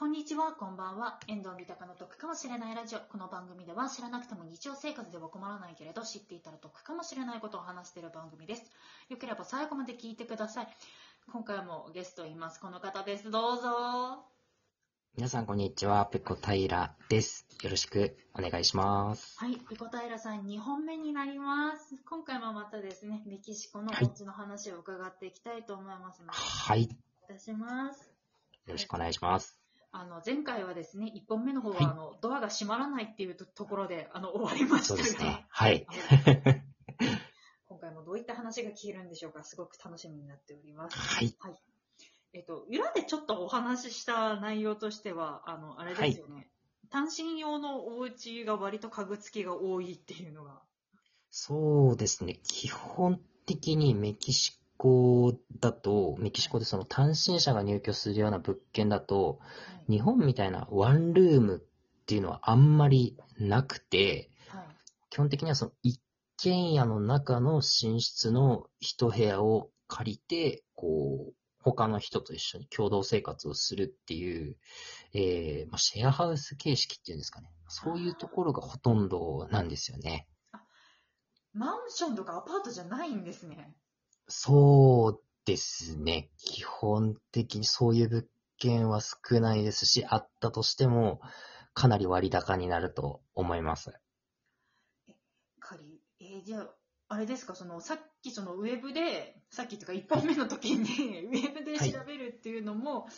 こんにちは、こんばんは。遠藤三鷹の得かもしれないラジオ。この番組では知らなくても日常生活では困らないけれど、知っていたら得かもしれないことを話している番組です。よければ最後まで聞いてください。今回もゲストいます。この方です。どうぞ。皆さん、こんにちは。ペコ平です。よろしくお願いします。はい、ピコタイラさん2本目になります。今回もまたですね、メキシコのはいお家の話を伺っていきたいと思いますので、はい。いいたします。ろしくお願いします。あの、前回はですね、1本目の方は、はいあの、ドアが閉まらないっていうとところで、あの、終わりましたが、ね。はい。今回もどういった話が聞けるんでしょうか、すごく楽しみになっております。はい。えっと、裏でちょっとお話しした内容としては、あの、あれですよね、単身用のお家が割と家具付きが多いっていうのが。そうですね。基本的にメキシコだと、メキシコでその単身者が入居するような物件だと、はい。日本みたいなワンルームっていうのはあんまりなくて、はい。基本的にはその一軒家の中の寝室の一部屋を借りて、こう、他の人と一緒に共同生活をするっていう、えーまあ、シェアハウス形式っていうんですかね。そういうところがほとんどなんですよね。マンションとかアパートじゃないんですね。そうですね。基本的にそういう物件は少ないですし、あったとしても、かなり割高になると思います。借り、えー？じゃあ、あれですか、その、さっきそのウェブで、さっきとか一本目の時に、ウェブで調べるっていうのも、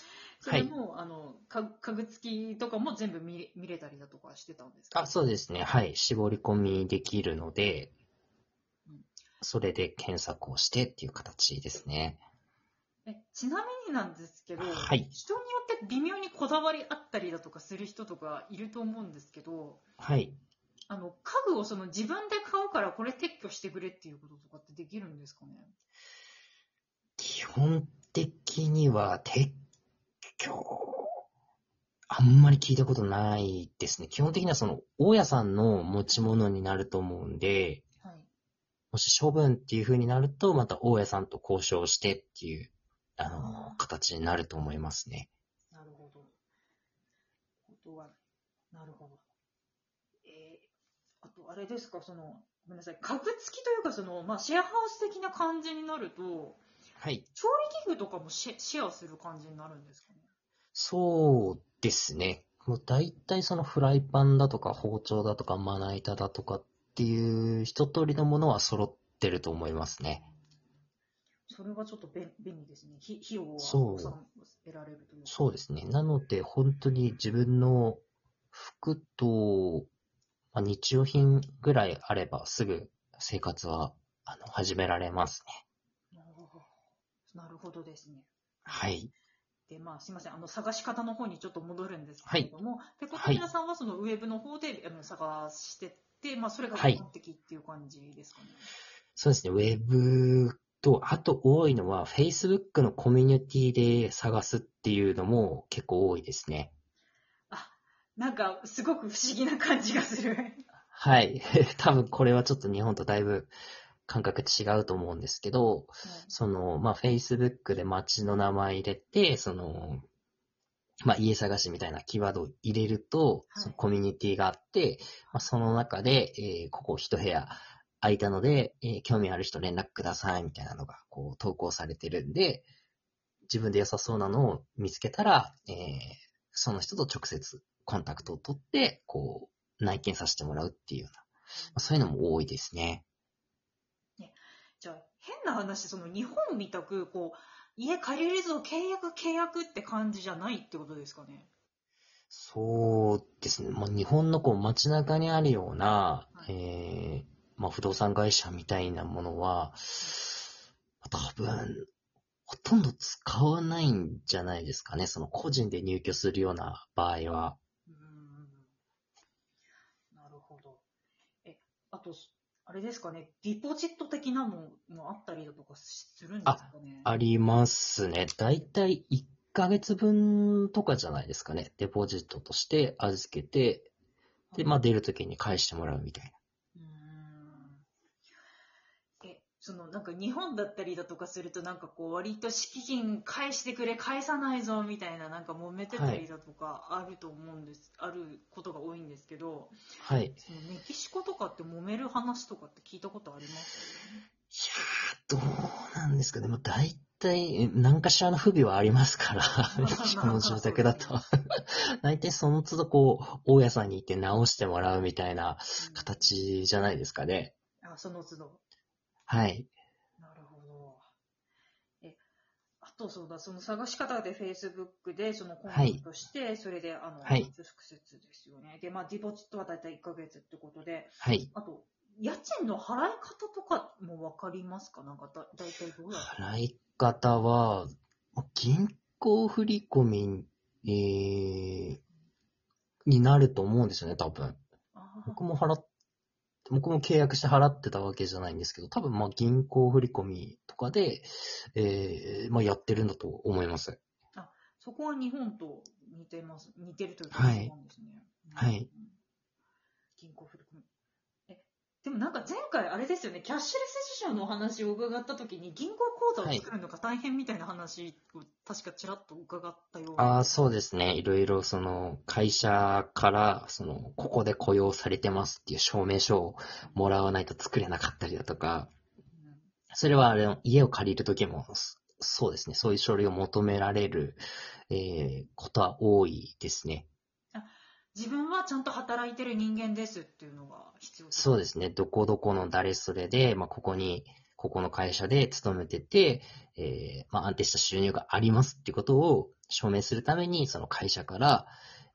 それも、あの、か家具付きとかも全部見れ見れたりだとかしてたんですか？あ、そうですね。はい。絞り込みできるのでうん、それで検索をしてっていう形ですね。えちなみになんですけど、はい人によって微妙にこだわりあったりだとかする人とかいると思うんですけど、はい。あの、家具をその自分で買うからこれ撤去してくれっていうこととかってできるんですかね？基本的には撤去、あんまり聞いたことないですね。基本的にはその、大家さんの持ち物になると思うんで、はい。もし処分っていう風になると、また大家さんと交渉してっていう、あの、形になると思いますね。なるほど。ことは、なるほど。えー、あと、あれですか、その、ごめんなさい、家具付きというか、その、まあ、シェアハウス的な感じになると、はい。調理器具とかもシェシェアする感じになるんですかね？そうですね。もう大体そのフライパンだとか包丁だとかまな板だとかっていう一通りのものは揃ってると思いますね。それがちょっと便便利ですね。ひ費用はそう抑えられるというか。そうですね。なので本当に自分の服と、まあ、日用品ぐらいあればすぐ生活はあの始められますね。なるほど。ですね。はい。で、まあ、すいません。あの、探し方の方にちょっと戻るんですけれども、ペコティアさんはそのウェブの方で、あの探して、まあ、それが基本的っていう感じですかね。そうですね。ウェブと、あと多いのは Facebook のコミュニティで探すっていうのも結構多いですね。なんか、すごく不思議な感じがする。はい。多分これはちょっと日本とだいぶ感覚違うと思うんですけど、その、まあ、Facebook で街の名前入れて、その、まあ、家探しみたいなキーワードを入れると、はいそのコミュニティがあって、まあ、その中で、えーここ一部屋空いたので、えー興味ある人連絡くださいみたいなのが、こう、投稿されてるんで、自分で良さそうなのを見つけたら、えーその人と直接コンタクトを取って、こう、内見させてもらうっていうような、まあ、そういうのも多いですね。じゃあ、変な話、その日本みたく、こう、家借りるぞ、契約、契約って感じじゃないってことですかね。そうですね。まあ、日本のこう街中にあるような、はいえーまあ、不動産会社みたいなものは、多分、ほとんど使わないんじゃないですかね。その個人で入居するような場合は。うーん。なるほど。え、あと、あれですかね、ディポジット的なものもあったりだとかするんですかね。ありますね。だいたい1ヶ月分とかじゃないですかね。デポジットとして預けて、で、まあ出るときに返してもらうみたいな。うーん。え、そのなんか日本だったりだとかするとなんかこう割と敷金返してくれ返さないぞみたいななんか揉めてたりだとかあると思うんです、あることが多いんですけどはい。そのメキシコとかって揉める話とかって聞いたことありますいやー、どうなんですかね。もう大体、え何かしらの不備はありますから、メキシコの住宅だと。大体その都度こう、大家さんに行って直してもらうみたいなうん形じゃないですかね。あその都度はい。なるほど。え、あとそうだ、その探し方で Facebook でそのコンタクトして、それであの、はい直接ですよね。で、まあディポジットはだいたい1ヶ月ってことで、はい。あと、家賃の払い方とかもわかりますか？なんかだ、だいたいどうや払い方は、銀行振り込み、えー、になると思うんですよね、多分。僕も払っ、僕も契約して払ってたわけじゃないんですけど、多分まあ銀行振り込みとかで、えー、まあやってるんだと思います。そこは日本と似てます。似てるというか、はいそうなんですね。はいうん。銀行振なんか前回あれですよね、キャッシュレス事情のお話を伺ったときに、銀行口座を作るのが大変みたいな話を確かちらっと伺ったような。ああ、そうですね。いろいろその会社から、その、ここで雇用されてますっていう証明書をもらわないと作れなかったりだとか、うんそれはあれの家を借りるときも、そそうですね。そういう書類を求められる、えー、ことは多いですね。自分はちゃんと働いてる人間ですっていうのが必要そうですね。どこどこの誰それで、まあ、ここに、ここの会社で勤めてて、えーまあ、安定した収入がありますっていうことを証明するために、その会社から、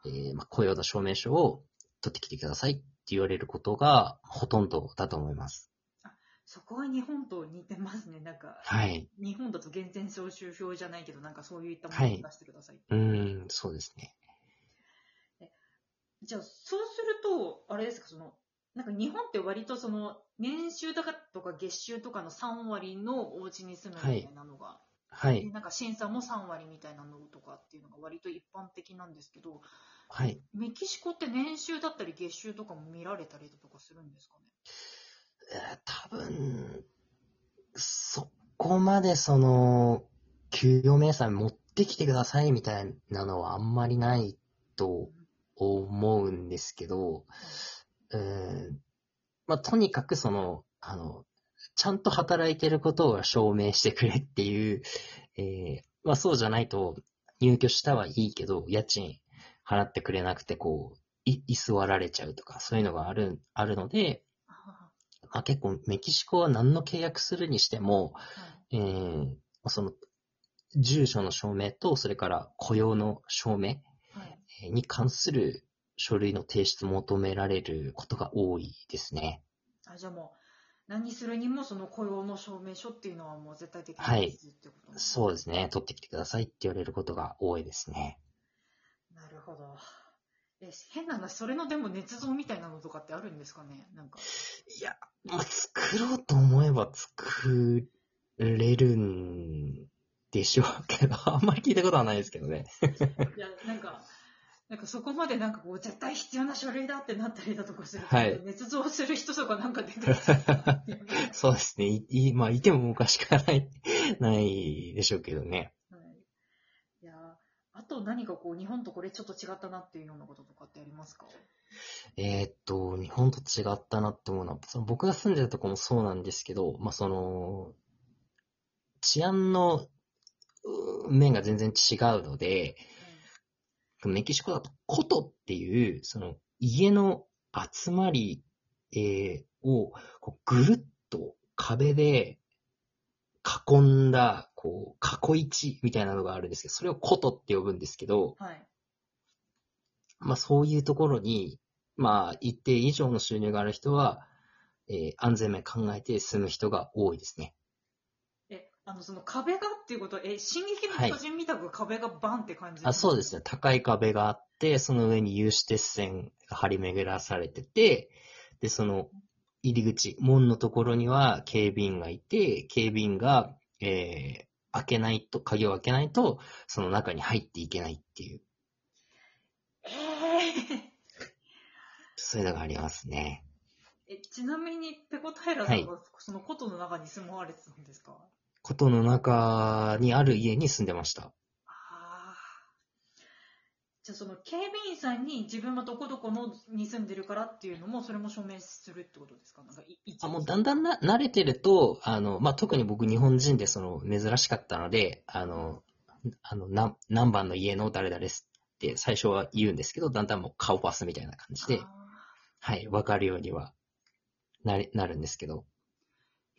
えーまあ、雇用の証明書を取ってきてくださいって言われることがほとんどだと思います。そこは日本と似てますね。なんか、はい。日本だと源泉徴収票じゃないけど、なんかそういったものを出してください。うーん、そうですね。じゃあ、そうすると、あれですか、その、なんか日本って割とその、年収とかとか月収とかの3割のお家に住むみたいなのが、ではい。なんか審査も3割みたいなのとかっていうのが割と一般的なんですけど、はい。メキシコって年収だったり月収とかも見られたりだとかするんですかね？えー多分、そこまでその、給与明細持ってきてくださいみたいなのはあんまりないと思うんですけど、うーんまあ、とにかくその、あの、ちゃんと働いてることを証明してくれっていう、えーまあそうじゃないと入居したはいいけど、家賃払ってくれなくてこう、い居座られちゃうとか、そういうのがある、あるので、あまあ、結構メキシコは何の契約するにしても、はい。えーまあその、住所の証明と、それから雇用の証明に関する書類の提出求められることが多いですね。あじゃあもう、何するにもその雇用の証明書っていうのはもう絶対的にはい必須ってことなんですねそうですね。取ってきてくださいって言われることが多いですね。なるほど。え、変な話、それのでも捏造みたいなのとかってあるんですかね？なんか。いや、まあ、作ろうと思えば作れるんでしょうけど、あんまり聞いたことはないですけどね。いや、なんか、なんかそこまでなんかこう、絶対必要な書類だってなったりだとかすると、はい捏造する人とかなんか出てきちゃ そうですね。い、いまあ、いてもおかしくはない、ないでしょうけどね。はい。いや、あと何かこう、日本とこれちょっと違ったなっていうようなこととかってありますか？えーっと、日本と違ったなって思うのは、その僕が住んでるとこもそうなんですけど、まあ、その、治安のう面が全然違うので、メキシコだとコトっていう、その家の集まり、えーをこうぐるっと壁で囲んだ、こう、囲い地みたいなのがあるんですけど、それをコトって呼ぶんですけど、はい。まあそういうところに、まあ一定以上の収入がある人は、えー安全面考えて住む人が多いですね。え、あの、その壁がっていうことは、え、進撃の巨人みたく壁がバンって感じあそうですね。。高い壁があって、その上に有刺鉄線が張り巡らされてて、で、その入り口、門のところには警備員がいて、警備員が、えー開けないと、鍵を開けないと、その中に入っていけないっていう、えー、そういうのがありますね。え、ちなみに、ペコ平さんは、その琴の中に住まわれてたんですか？ことの中にある家に住んでました。ああ。じゃあその警備員さんに自分はどこどこのに住んでるからっていうのも、それも証明するってことですか？なんかいあもうだんだんな慣れてると、あの、まあ、特に僕日本人でその珍しかったので、あの、あの、何何番の家の誰々ですって最初は言うんですけど、だんだんもう顔パスみたいな感じで、あはい、わかるようにはなりなるんですけど、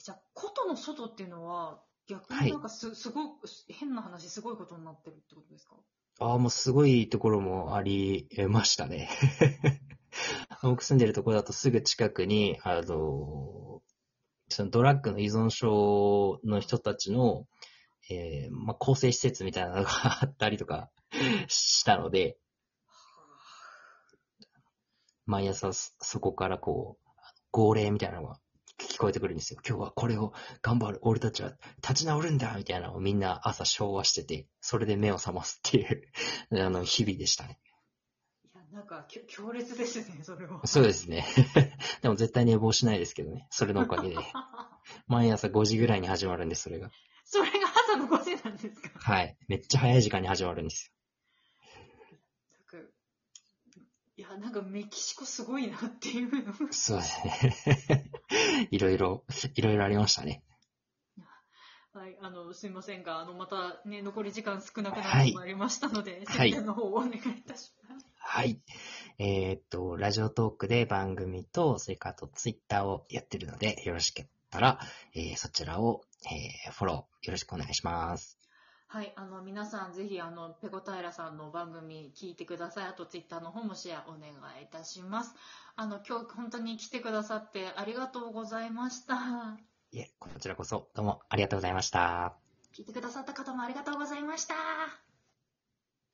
ーじゃあ、琴の外っていうのは、逆になんかす,、すごい、変な話、すごいことになってるってことですか？ああ、もうすごいところもありましたね。僕住んでるところだとすぐ近くに、あの、そのドラッグの依存症の人たちの、えーまあ、構成施設みたいなのがあったりとかしたので、毎朝そそこからこう、号令みたいなのが聞こえてくるんですよ。今日はこれを頑張る、俺たちは立ち直るんだみたいなのをみんな朝昭和してて、それで目を覚ますっていう、あの、日々でしたね。いや、なんか、強烈ですね、それは。そうですね。でも絶対寝坊しないですけどね。それのおかげで。毎朝5時ぐらいに始まるんで、それが。それが朝の5時なんですか？はい。めっちゃ早い時間に始まるんですなんかいや、なんかメキシコすごいなっていうの。よ。そうですね。いろいろ、いろいろありましたね。はい、あの、すいませんが、あの、またね、残り時間少なくなはいってまいりましたので、はい宣伝の方をお願いいたします。はい。えーっと、ラジオトークで番組と、それからあとツイッターをやってるので、よろしかったら、えーそちらを、えーフォローよろしくお願いします。はい、あの、皆さんぜひ、あの、ペコタイラさんの番組聞いてください。あと、ツイッターの方もシェアお願いいたします。あの、今日本当に来てくださってありがとうございました。いえ、こちらこそどうもありがとうございました。聞いてくださった方もありがとうございました。